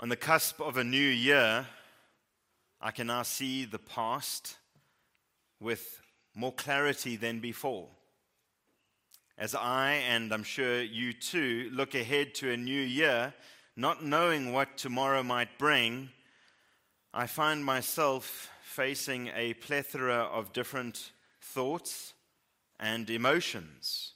On the cusp of a new year, I can now see the past with more clarity than before. As I, and I'm sure you too, look ahead to a new year, not knowing what tomorrow might bring, I find myself facing a plethora of different thoughts and emotions.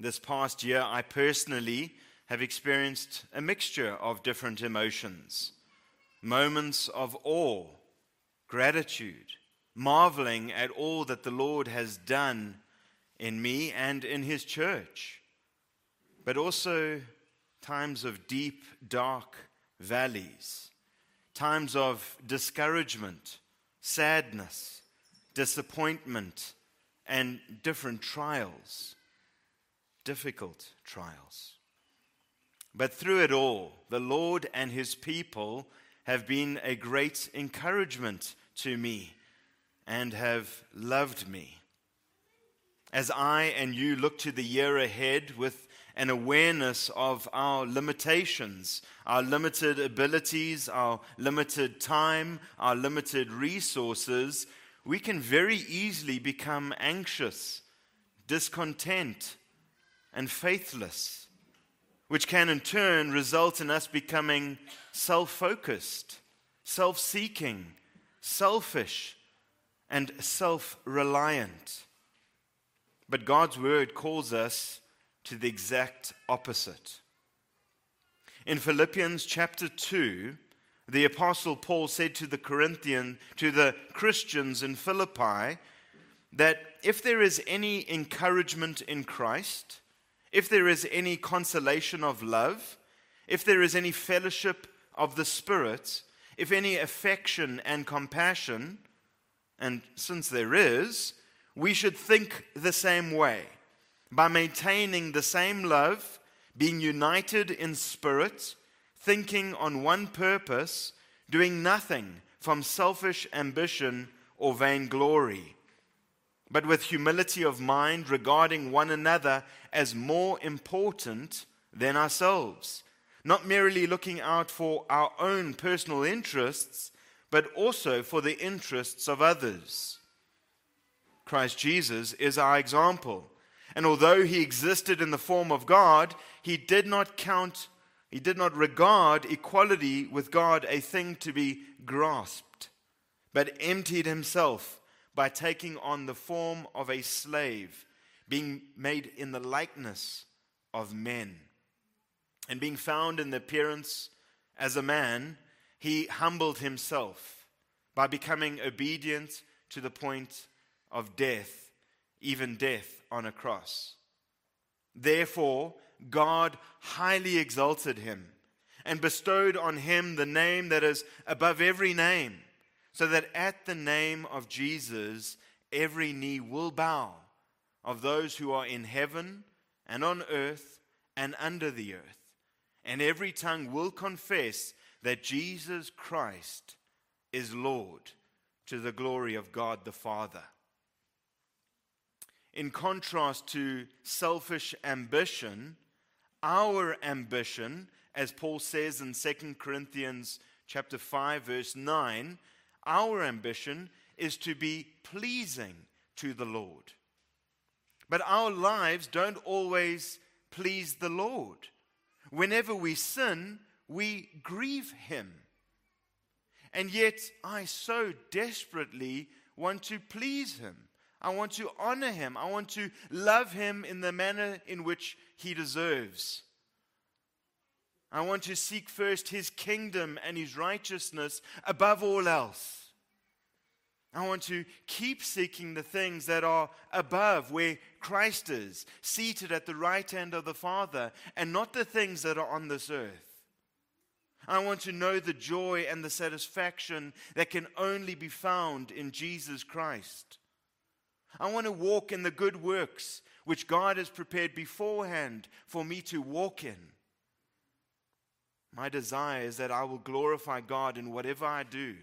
This past year, I personally have experienced a mixture of different emotions moments of awe, gratitude, marveling at all that the Lord has done in me and in His church, but also times of deep, dark valleys, times of discouragement, sadness, disappointment, and different trials, difficult trials. But through it all, the Lord and his people have been a great encouragement to me and have loved me. As I and you look to the year ahead with an awareness of our limitations, our limited abilities, our limited time, our limited resources, we can very easily become anxious, discontent, and faithless which can in turn result in us becoming self focused, self seeking, selfish, and self reliant. But God's word calls us to the exact opposite. In Philippians chapter 2, the apostle Paul said to the Corinthian to the Christians in Philippi that if there is any encouragement in Christ, if there is any consolation of love, if there is any fellowship of the Spirit, if any affection and compassion, and since there is, we should think the same way. By maintaining the same love, being united in spirit, thinking on one purpose, doing nothing from selfish ambition or vainglory but with humility of mind, regarding one another as more important than ourselves, not merely looking out for our own personal interests, but also for the interests of others. Christ Jesus is our example. And although he existed in the form of God, he did not count, he did not regard equality with God a thing to be grasped, but emptied himself by taking on the form of a slave, being made in the likeness of men. And being found in the appearance as a man, he humbled himself by becoming obedient to the point of death, even death on a cross. Therefore, God highly exalted him and bestowed on him the name that is above every name so that at the name of Jesus, every knee will bow of those who are in heaven and on earth and under the earth, and every tongue will confess that Jesus Christ is Lord to the glory of God the Father. In contrast to selfish ambition, our ambition, as Paul says in 2 Corinthians chapter 5 verse 9, our ambition is to be pleasing to the Lord. But our lives don't always please the Lord. Whenever we sin, we grieve Him. And yet, I so desperately want to please Him. I want to honor Him. I want to love Him in the manner in which He deserves. I want to seek first his kingdom and his righteousness above all else. I want to keep seeking the things that are above where Christ is, seated at the right hand of the Father, and not the things that are on this earth. I want to know the joy and the satisfaction that can only be found in Jesus Christ. I want to walk in the good works which God has prepared beforehand for me to walk in. My desire is that I will glorify God in whatever I do,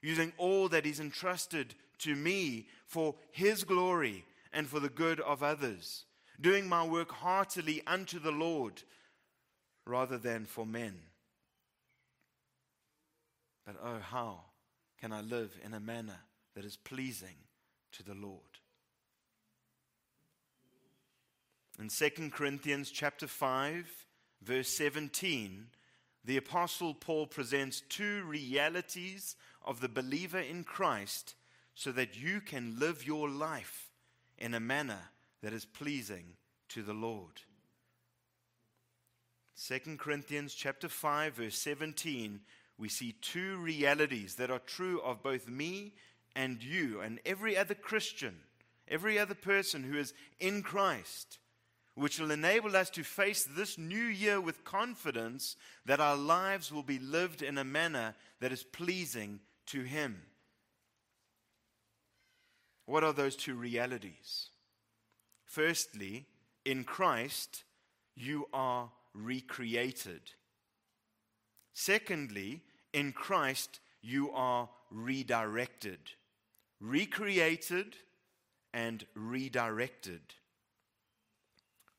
using all that He's entrusted to me for His glory and for the good of others, doing my work heartily unto the Lord rather than for men. but oh, how can I live in a manner that is pleasing to the Lord? In 2 Corinthians chapter 5, verse 17, the apostle Paul presents two realities of the believer in Christ so that you can live your life in a manner that is pleasing to the Lord. 2 Corinthians chapter 5 verse 17 we see two realities that are true of both me and you and every other Christian, every other person who is in Christ, which will enable us to face this new year with confidence that our lives will be lived in a manner that is pleasing to Him. What are those two realities? Firstly, in Christ, you are recreated. Secondly, in Christ, you are redirected. Recreated and redirected.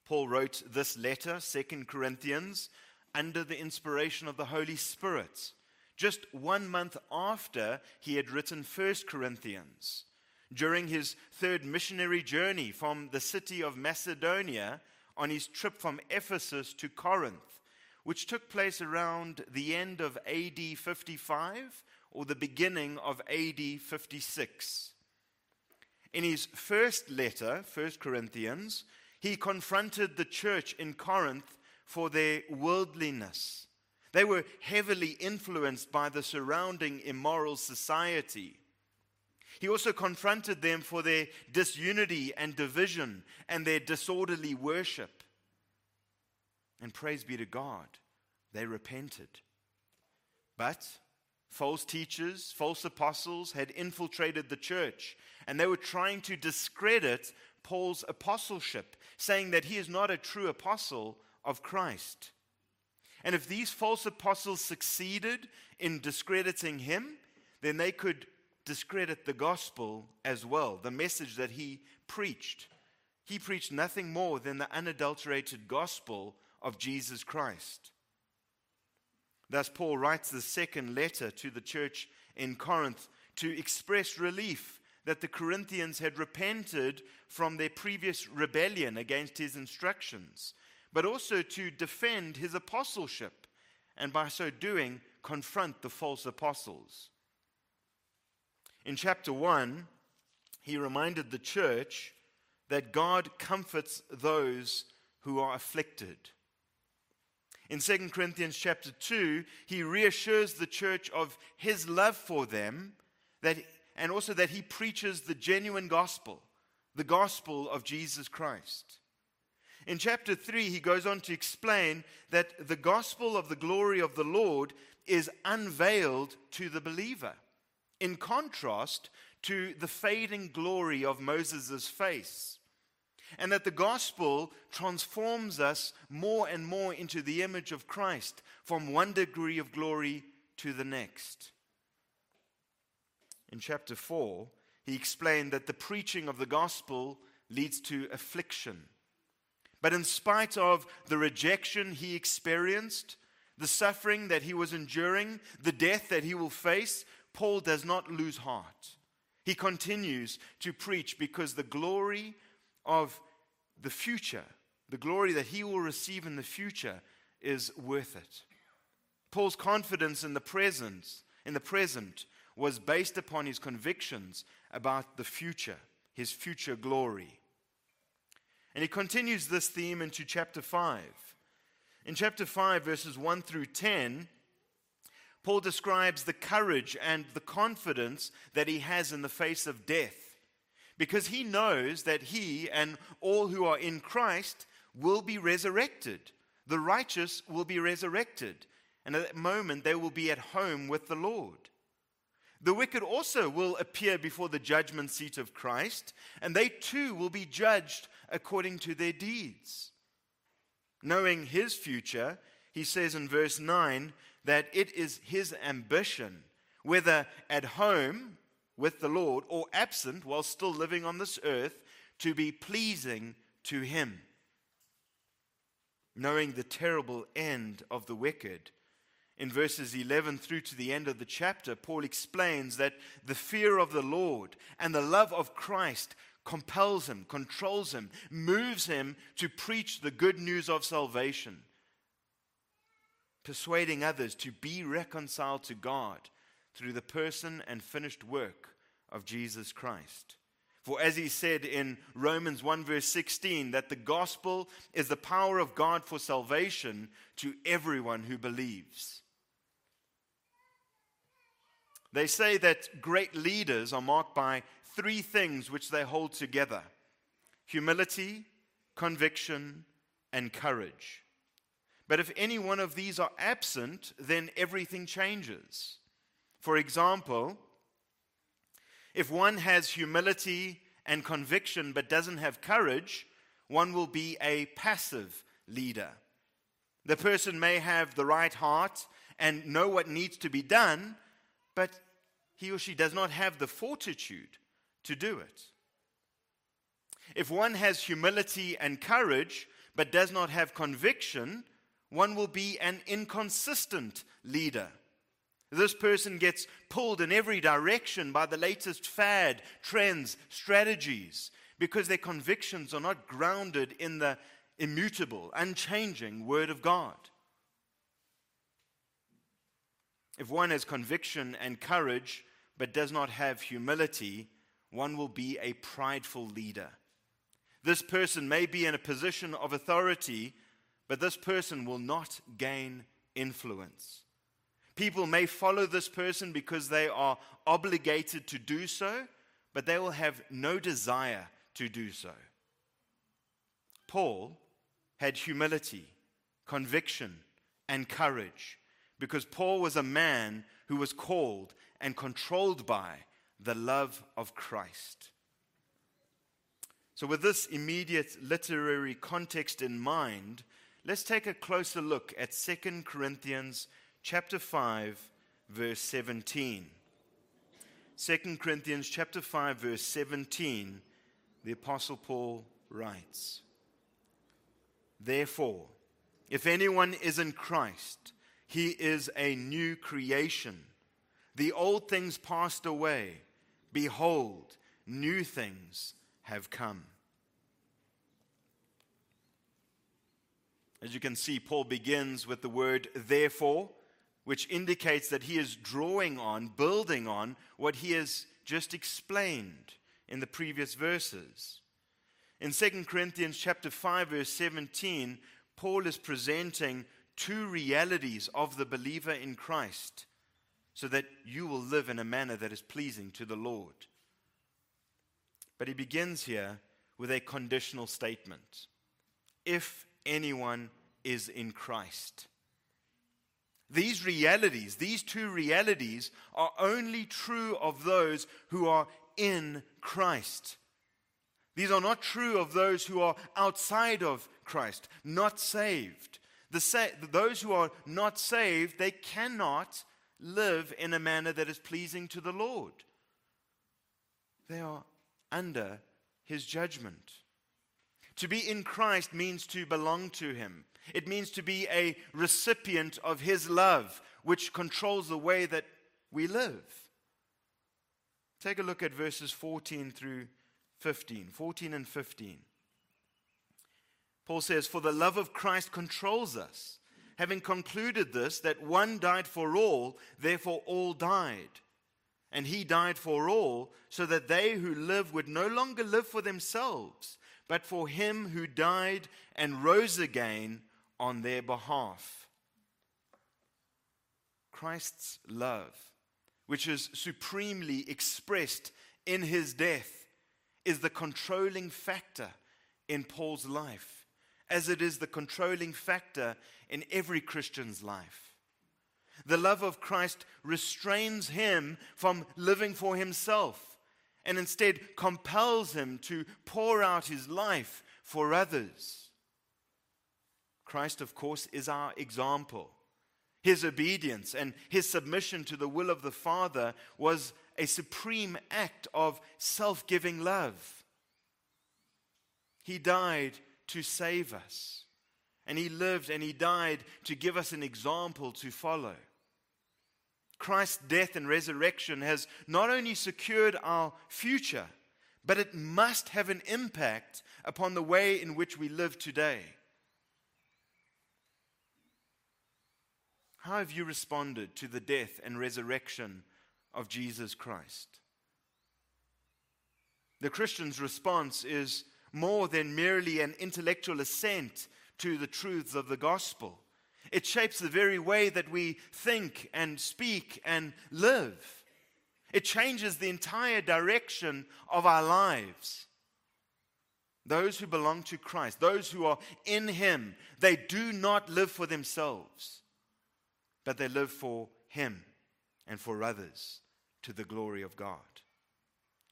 Paul wrote this letter, 2 Corinthians, under the inspiration of the Holy Spirit, just one month after he had written 1 Corinthians. During his third missionary journey from the city of Macedonia on his trip from Ephesus to Corinth, which took place around the end of AD 55 or the beginning of AD 56. In his first letter, 1 Corinthians, he confronted the church in Corinth for their worldliness. They were heavily influenced by the surrounding immoral society. He also confronted them for their disunity and division and their disorderly worship. And praise be to God, they repented. But false teachers, false apostles had infiltrated the church, and they were trying to discredit Paul's apostleship, saying that he is not a true apostle of Christ. And if these false apostles succeeded in discrediting him, then they could discredit the gospel as well, the message that he preached. He preached nothing more than the unadulterated gospel of Jesus Christ. Thus, Paul writes the second letter to the church in Corinth to express relief that the Corinthians had repented from their previous rebellion against his instructions, but also to defend his apostleship, and by so doing, confront the false apostles. In chapter 1, he reminded the church that God comforts those who are afflicted. In 2 Corinthians chapter 2, he reassures the church of his love for them that, and also that he preaches the genuine gospel, the gospel of Jesus Christ. In chapter 3, he goes on to explain that the gospel of the glory of the Lord is unveiled to the believer in contrast to the fading glory of Moses' face. And that the gospel transforms us more and more into the image of Christ from one degree of glory to the next. In chapter 4, he explained that the preaching of the gospel leads to affliction. But in spite of the rejection he experienced, the suffering that he was enduring, the death that he will face, Paul does not lose heart. He continues to preach because the glory of the future, the glory that he will receive in the future, is worth it. Paul's confidence in the present, in the present, was based upon his convictions about the future, his future glory. And he continues this theme into chapter 5. In chapter 5, verses 1 through 10, Paul describes the courage and the confidence that he has in the face of death because he knows that he and all who are in Christ will be resurrected. The righteous will be resurrected, and at that moment they will be at home with the Lord. The wicked also will appear before the judgment seat of Christ, and they too will be judged according to their deeds. Knowing his future, he says in verse 9, that it is his ambition, whether at home with the Lord or absent while still living on this earth, to be pleasing to him. Knowing the terrible end of the wicked, in verses 11 through to the end of the chapter, Paul explains that the fear of the Lord and the love of Christ compels him, controls him, moves him to preach the good news of salvation, persuading others to be reconciled to God through the person and finished work of Jesus Christ. For as he said in Romans 1, verse 16, that the gospel is the power of God for salvation to everyone who believes. They say that great leaders are marked by three things which they hold together humility, conviction, and courage. But if any one of these are absent, then everything changes. For example, if one has humility and conviction but doesn't have courage, one will be a passive leader. The person may have the right heart and know what needs to be done, but he or she does not have the fortitude to do it. If one has humility and courage but does not have conviction, one will be an inconsistent leader. This person gets pulled in every direction by the latest fad, trends, strategies, because their convictions are not grounded in the immutable, unchanging Word of God. If one has conviction and courage but does not have humility, one will be a prideful leader. This person may be in a position of authority, but this person will not gain influence. People may follow this person because they are obligated to do so, but they will have no desire to do so. Paul had humility, conviction, and courage because Paul was a man who was called and controlled by the love of Christ. So, with this immediate literary context in mind, let's take a closer look at 2 Corinthians chapter 5, verse 17. 2 Corinthians chapter 5, verse 17, the Apostle Paul writes Therefore, if anyone is in Christ, he is a new creation. The old things passed away. Behold, new things have come. As you can see, Paul begins with the word therefore which indicates that he is drawing on, building on what he has just explained in the previous verses. In 2 Corinthians chapter 5 verse 17, Paul is presenting two realities of the believer in Christ so that you will live in a manner that is pleasing to the Lord. But he begins here with a conditional statement. If anyone is in Christ. These realities, these two realities, are only true of those who are in Christ. These are not true of those who are outside of Christ, not saved. The sa- those who are not saved, they cannot live in a manner that is pleasing to the Lord. They are under his judgment. To be in Christ means to belong to him. It means to be a recipient of His love, which controls the way that we live. Take a look at verses 14 through 15. 14 and 15. Paul says, For the love of Christ controls us, having concluded this, that one died for all, therefore all died. And he died for all, so that they who live would no longer live for themselves, but for him who died and rose again on their behalf. Christ's love, which is supremely expressed in his death, is the controlling factor in Paul's life, as it is the controlling factor in every Christian's life. The love of Christ restrains him from living for himself and instead compels him to pour out his life for others. Christ, of course, is our example. His obedience and his submission to the will of the Father was a supreme act of self giving love. He died to save us, and he lived and he died to give us an example to follow. Christ's death and resurrection has not only secured our future, but it must have an impact upon the way in which we live today. How have you responded to the death and resurrection of Jesus Christ? The Christian's response is more than merely an intellectual assent to the truths of the gospel. It shapes the very way that we think and speak and live. It changes the entire direction of our lives. Those who belong to Christ, those who are in Him, they do not live for themselves, but they live for Him and for others to the glory of God.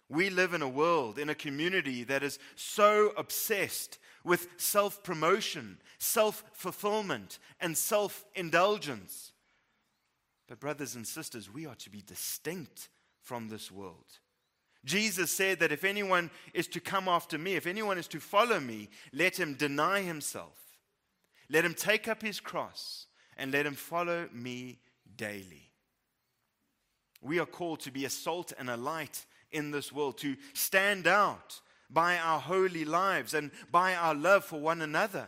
We live in a world, in a community that is so obsessed with self promotion, self fulfillment, and self indulgence. But, brothers and sisters, we are to be distinct from this world. Jesus said that if anyone is to come after me, if anyone is to follow me, let him deny himself. Let him take up his cross and let him follow me daily. We are called to be a salt and a light in this world, to stand out by our holy lives and by our love for one another.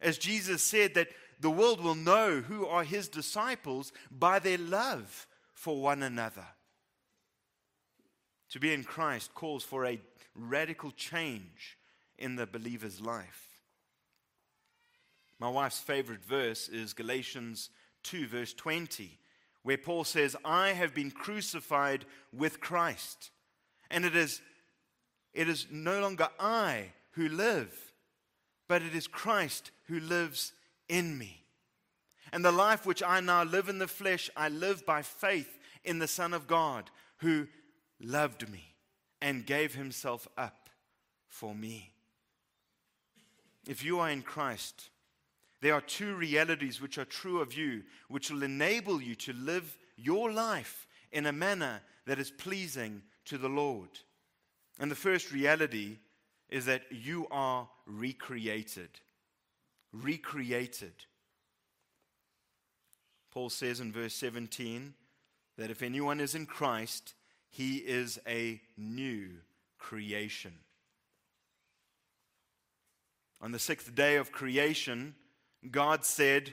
As Jesus said, that the world will know who are his disciples by their love for one another. To be in Christ calls for a radical change in the believer's life. My wife's favorite verse is Galatians 2, verse 20, where Paul says, I have been crucified with Christ. And it is, it is no longer I who live, but it is Christ who lives in me. And the life which I now live in the flesh, I live by faith in the Son of God who loved me and gave himself up for me. If you are in Christ, there are two realities which are true of you, which will enable you to live your life in a manner that is pleasing to the Lord. And the first reality is that you are recreated. Recreated. Paul says in verse 17 that if anyone is in Christ, he is a new creation. On the sixth day of creation, God said,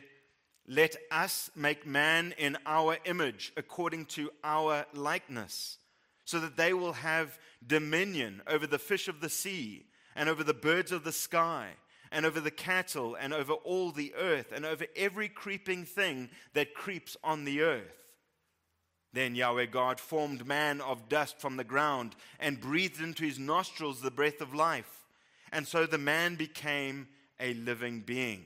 Let us make man in our image, according to our likeness so that they will have dominion over the fish of the sea, and over the birds of the sky, and over the cattle, and over all the earth, and over every creeping thing that creeps on the earth. Then Yahweh God formed man of dust from the ground, and breathed into his nostrils the breath of life. And so the man became a living being.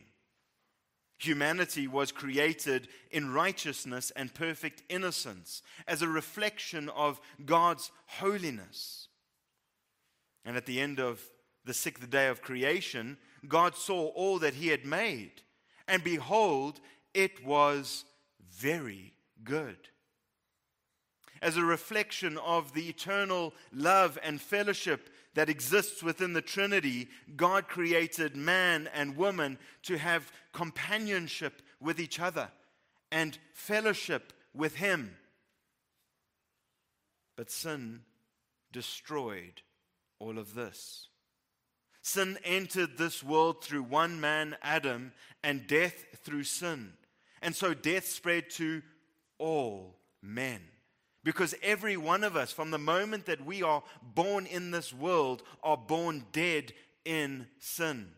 Humanity was created in righteousness and perfect innocence as a reflection of God's holiness. And at the end of the sixth day of creation, God saw all that He had made, and behold, it was very good. As a reflection of the eternal love and fellowship that exists within the Trinity, God created man and woman to have companionship with each other and fellowship with Him. But sin destroyed all of this. Sin entered this world through one man, Adam, and death through sin. And so death spread to all men. Because every one of us, from the moment that we are born in this world, are born dead in sin.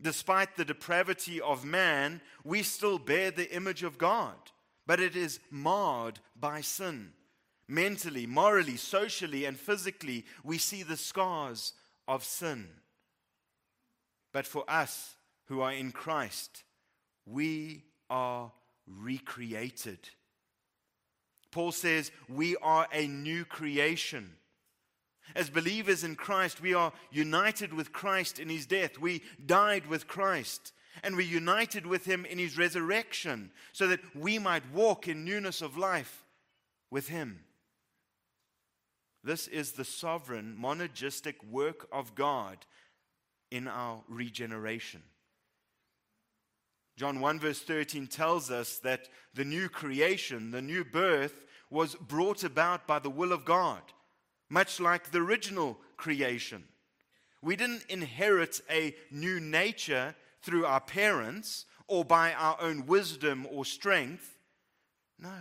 Despite the depravity of man, we still bear the image of God, but it is marred by sin. Mentally, morally, socially, and physically, we see the scars of sin. But for us who are in Christ, we are recreated. Paul says we are a new creation. As believers in Christ, we are united with Christ in his death. We died with Christ. And we're united with him in his resurrection so that we might walk in newness of life with him. This is the sovereign, monergistic work of God in our regeneration. John 1, verse 13 tells us that the new creation, the new birth, was brought about by the will of God, much like the original creation. We didn't inherit a new nature through our parents or by our own wisdom or strength. No,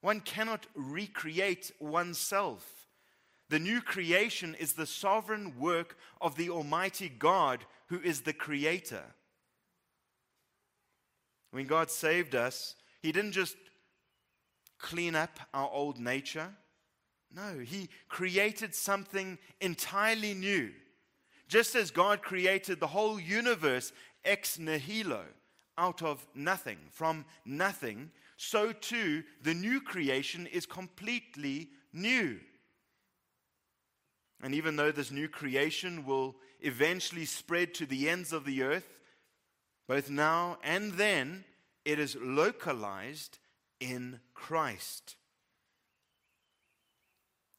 one cannot recreate oneself. The new creation is the sovereign work of the Almighty God who is the creator. When God saved us, He didn't just clean up our old nature. No, He created something entirely new. Just as God created the whole universe ex nihilo, out of nothing, from nothing, so too the new creation is completely new. And even though this new creation will eventually spread to the ends of the earth, both now and then, it is localized in Christ.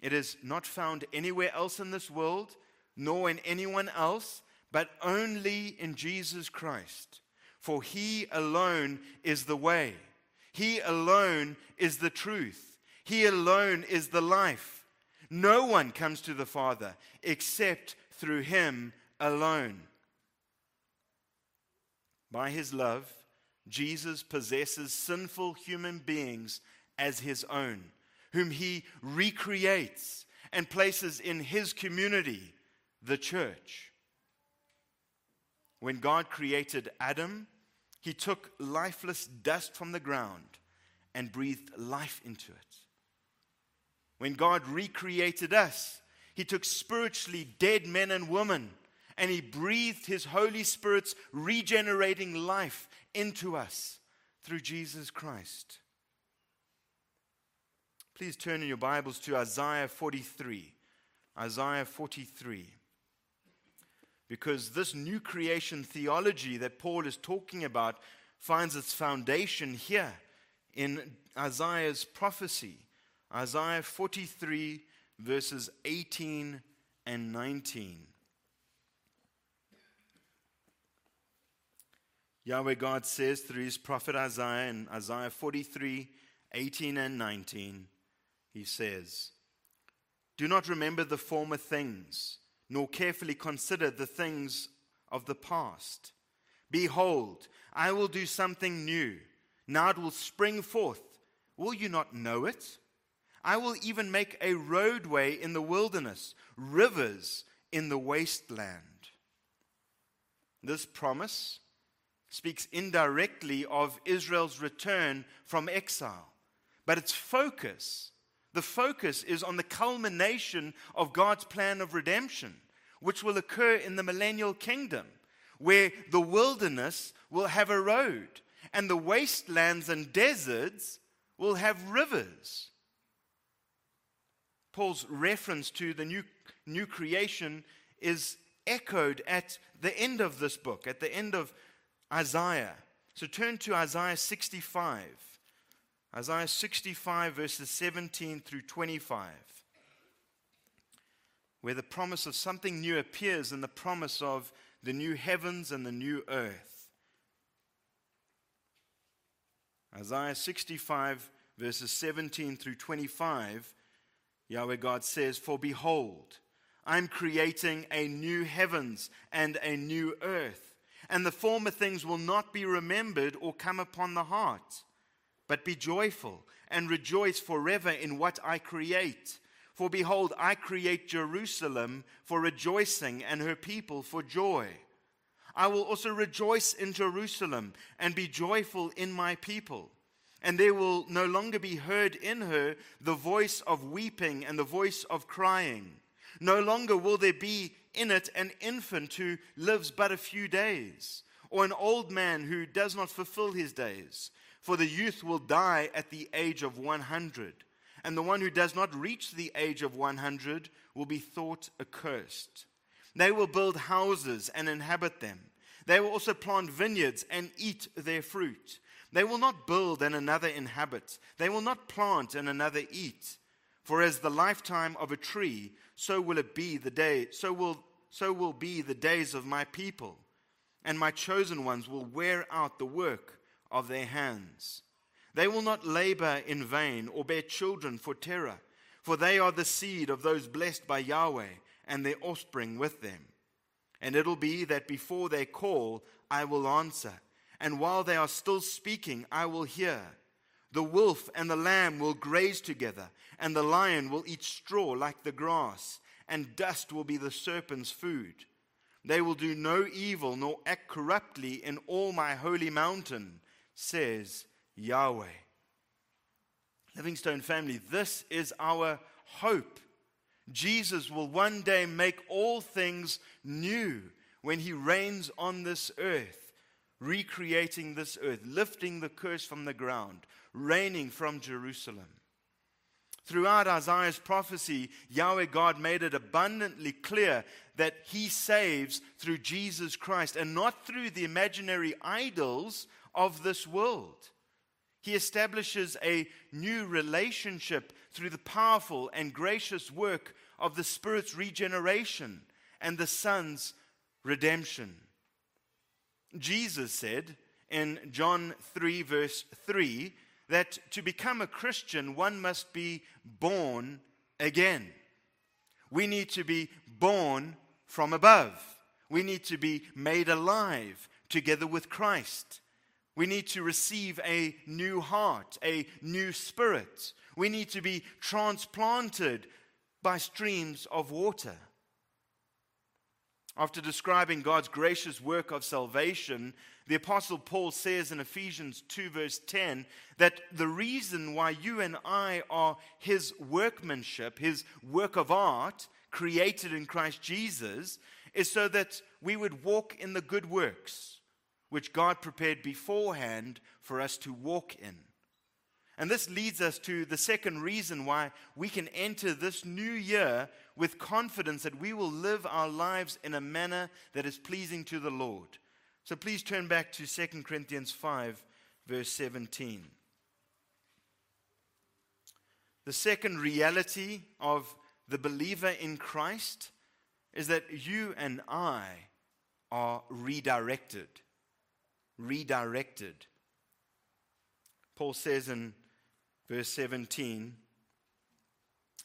It is not found anywhere else in this world, nor in anyone else, but only in Jesus Christ. For he alone is the way, he alone is the truth, he alone is the life. No one comes to the Father except through him alone. By his love, Jesus possesses sinful human beings as his own, whom he recreates and places in his community, the church. When God created Adam, he took lifeless dust from the ground and breathed life into it. When God recreated us, he took spiritually dead men and women and he breathed his Holy Spirit's regenerating life into us through Jesus Christ. Please turn in your Bibles to Isaiah 43. Isaiah 43. Because this new creation theology that Paul is talking about finds its foundation here in Isaiah's prophecy. Isaiah 43, verses 18 and 19. Yahweh God says through his prophet Isaiah in Isaiah 43 18 and 19, he says, Do not remember the former things, nor carefully consider the things of the past. Behold, I will do something new. Now it will spring forth. Will you not know it? I will even make a roadway in the wilderness, rivers in the wasteland. This promise speaks indirectly of Israel's return from exile. But its focus, the focus is on the culmination of God's plan of redemption, which will occur in the millennial kingdom, where the wilderness will have a road and the wastelands and deserts will have rivers. Paul's reference to the new, new creation is echoed at the end of this book, at the end of Isaiah. So turn to Isaiah 65. Isaiah 65, verses 17 through 25, where the promise of something new appears in the promise of the new heavens and the new earth. Isaiah 65, verses 17 through 25, Yahweh God says, For behold, I'm creating a new heavens and a new earth and the former things will not be remembered or come upon the heart. But be joyful and rejoice forever in what I create. For behold, I create Jerusalem for rejoicing and her people for joy. I will also rejoice in Jerusalem and be joyful in my people. And there will no longer be heard in her the voice of weeping and the voice of crying. No longer will there be in it an infant who lives but a few days, or an old man who does not fulfill his days. For the youth will die at the age of 100, and the one who does not reach the age of 100 will be thought accursed. They will build houses and inhabit them. They will also plant vineyards and eat their fruit. They will not build and another inhabit. They will not plant and another eat. For as the lifetime of a tree, so will it be the day, so will, so will be the days of my people. and my chosen ones will wear out the work of their hands. They will not labor in vain or bear children for terror, for they are the seed of those blessed by Yahweh and their offspring with them. And it'll be that before they call, I will answer, and while they are still speaking, I will hear. The wolf and the lamb will graze together, and the lion will eat straw like the grass, and dust will be the serpent's food. They will do no evil nor act corruptly in all my holy mountain, says Yahweh. Living Stone family, this is our hope. Jesus will one day make all things new when he reigns on this earth, recreating this earth, lifting the curse from the ground, reigning from Jerusalem. Throughout Isaiah's prophecy, Yahweh God made it abundantly clear that he saves through Jesus Christ and not through the imaginary idols of this world. He establishes a new relationship through the powerful and gracious work of the Spirit's regeneration and the Son's redemption. Jesus said in John 3, verse 3, that to become a Christian, one must be born again. We need to be born from above. We need to be made alive together with Christ. We need to receive a new heart, a new spirit. We need to be transplanted by streams of water. After describing God's gracious work of salvation, the Apostle Paul says in Ephesians 2, verse 10, that the reason why you and I are his workmanship, his work of art, created in Christ Jesus, is so that we would walk in the good works which God prepared beforehand for us to walk in. And this leads us to the second reason why we can enter this new year with confidence that we will live our lives in a manner that is pleasing to the Lord. So please turn back to 2 Corinthians 5, verse 17. The second reality of the believer in Christ is that you and I are redirected. Redirected. Paul says in verse 17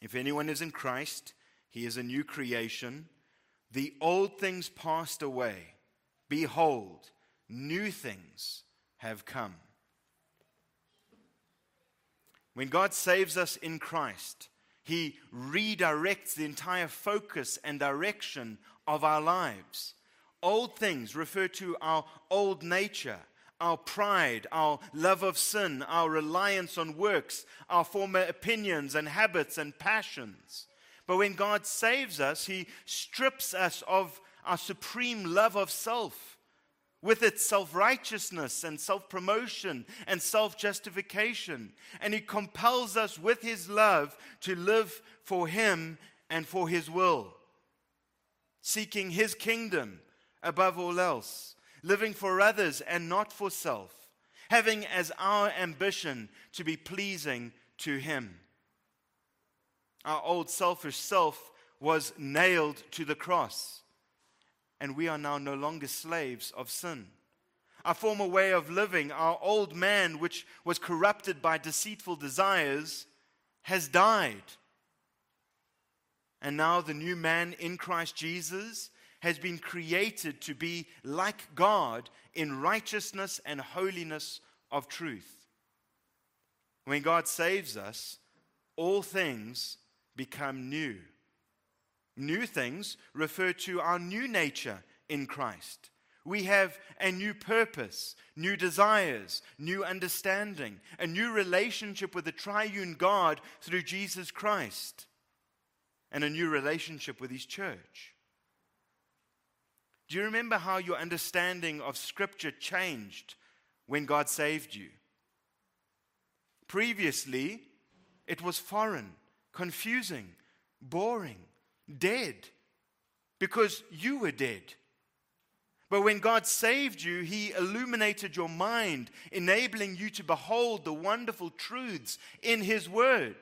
If anyone is in Christ, he is a new creation. The old things passed away. Behold, new things have come. When God saves us in Christ, He redirects the entire focus and direction of our lives. Old things refer to our old nature, our pride, our love of sin, our reliance on works, our former opinions and habits and passions. But when God saves us, He strips us of our supreme love of self with its self righteousness and self promotion and self justification. And He compels us with His love to live for Him and for His will, seeking His kingdom above all else living for others and not for self, having as our ambition to be pleasing to Him. Our old selfish self was nailed to the cross, and we are now no longer slaves of sin. Our former way of living, our old man, which was corrupted by deceitful desires, has died. And now the new man in Christ Jesus has been created to be like God in righteousness and holiness of truth. When God saves us, all things become new. New things refer to our new nature in Christ. We have a new purpose, new desires, new understanding, a new relationship with the triune God through Jesus Christ, and a new relationship with His church. Do you remember how your understanding of Scripture changed when God saved you? Previously, it was foreign, confusing, boring, dead, because you were dead. But when God saved you, He illuminated your mind, enabling you to behold the wonderful truths in His Word.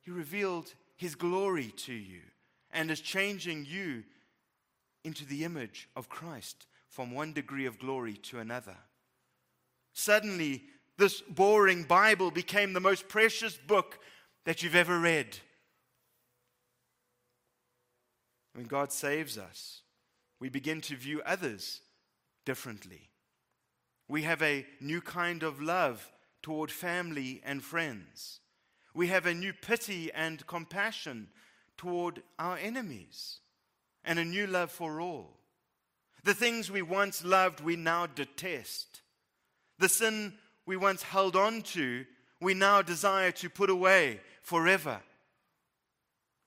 He revealed His glory to you and is changing you into the image of Christ from one degree of glory to another. Suddenly, this boring Bible became the most precious book that you've ever read. When God saves us, we begin to view others differently. We have a new kind of love toward family and friends. We have a new pity and compassion toward our enemies and a new love for all. The things we once loved, we now detest. The sin we once held on to, we now desire to put away forever.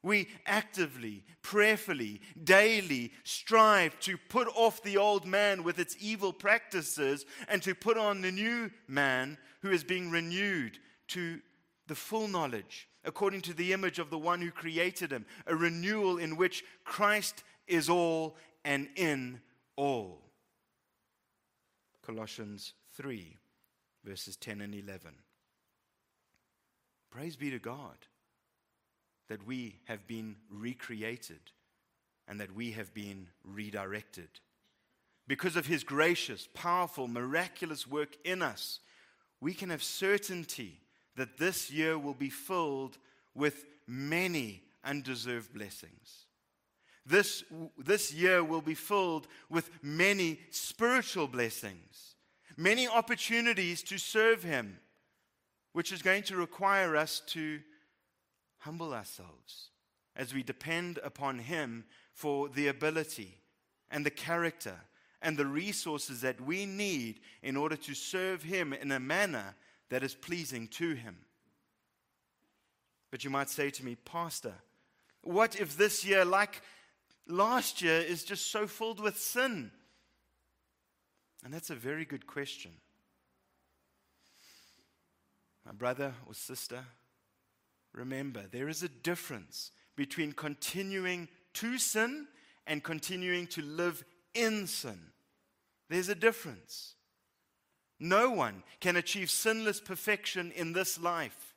We actively, prayerfully, daily strive to put off the old man with its evil practices and to put on the new man who is being renewed to the full knowledge, according to the image of the one who created him, a renewal in which Christ is all and in all. Colossians 3, verses 10 and 11. Praise be to God that we have been recreated and that we have been redirected. Because of his gracious, powerful, miraculous work in us, we can have certainty that this year will be filled with many undeserved blessings. This, this year will be filled with many spiritual blessings, many opportunities to serve Him, which is going to require us to humble ourselves as we depend upon Him for the ability and the character and the resources that we need in order to serve Him in a manner that is pleasing to Him. But you might say to me, Pastor, what if this year, like last year, is just so filled with sin? And that's a very good question. My brother or sister, remember there is a difference between continuing to sin and continuing to live in sin. There's a difference. No one can achieve sinless perfection in this life.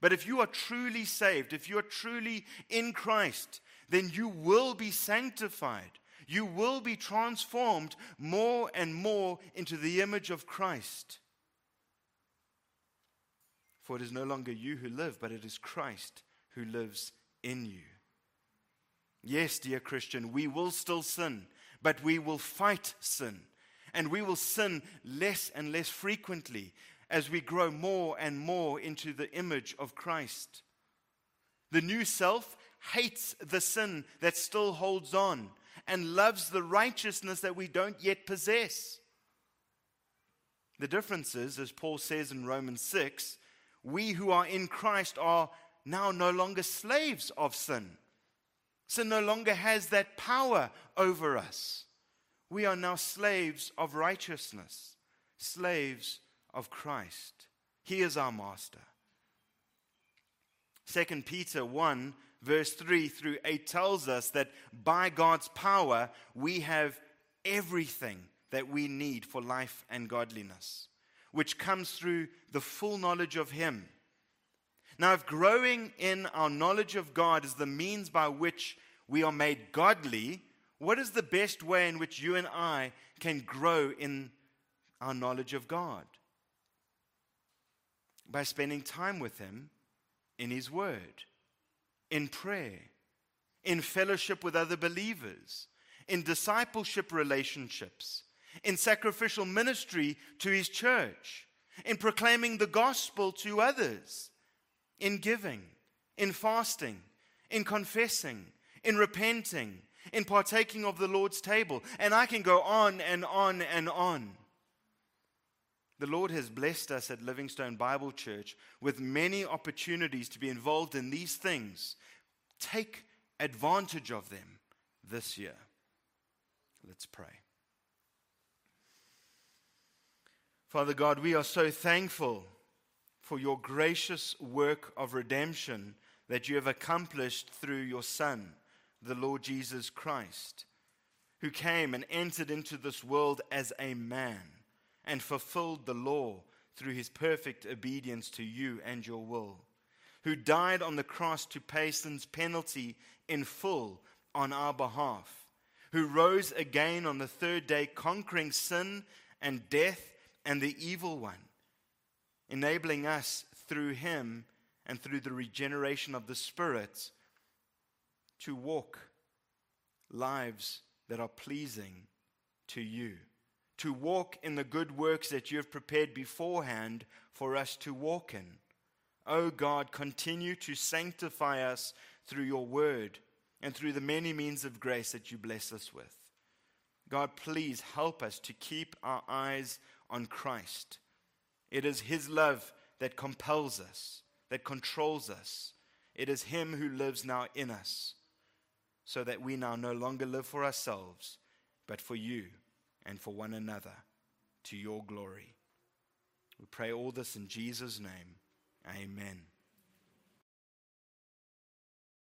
But if you are truly saved, if you are truly in Christ, then you will be sanctified. You will be transformed more and more into the image of Christ. For it is no longer you who live, but it is Christ who lives in you. Yes, dear Christian, we will still sin, but we will fight sin and we will sin less and less frequently as we grow more and more into the image of Christ. The new self hates the sin that still holds on and loves the righteousness that we don't yet possess. The difference is, as Paul says in Romans 6, we who are in Christ are now no longer slaves of sin. Sin no longer has that power over us. We are now slaves of righteousness, slaves of Christ. He is our master. 2 Peter 1, verse 3 through 8 tells us that by God's power, we have everything that we need for life and godliness, which comes through the full knowledge of Him. Now, if growing in our knowledge of God is the means by which we are made godly, what is the best way in which you and I can grow in our knowledge of God? By spending time with Him in His Word, in prayer, in fellowship with other believers, in discipleship relationships, in sacrificial ministry to His church, in proclaiming the gospel to others, in giving, in fasting, in confessing, in repenting, in partaking of the Lord's table. And I can go on and on and on. The Lord has blessed us at Living Stone Bible Church with many opportunities to be involved in these things. Take advantage of them this year. Let's pray. Father God, we are so thankful for your gracious work of redemption that you have accomplished through your Son the Lord Jesus Christ, who came and entered into this world as a man and fulfilled the law through his perfect obedience to you and your will, who died on the cross to pay sin's penalty in full on our behalf, who rose again on the third day, conquering sin and death and the evil one, enabling us through him and through the regeneration of the Spirit to walk lives that are pleasing to you, to walk in the good works that you have prepared beforehand for us to walk in. O oh God, continue to sanctify us through your word and through the many means of grace that you bless us with. God, please help us to keep our eyes on Christ. It is His love that compels us, that controls us. It is Him who lives now in us, so that we now no longer live for ourselves, but for you and for one another, to your glory. We pray all this in Jesus' name. Amen.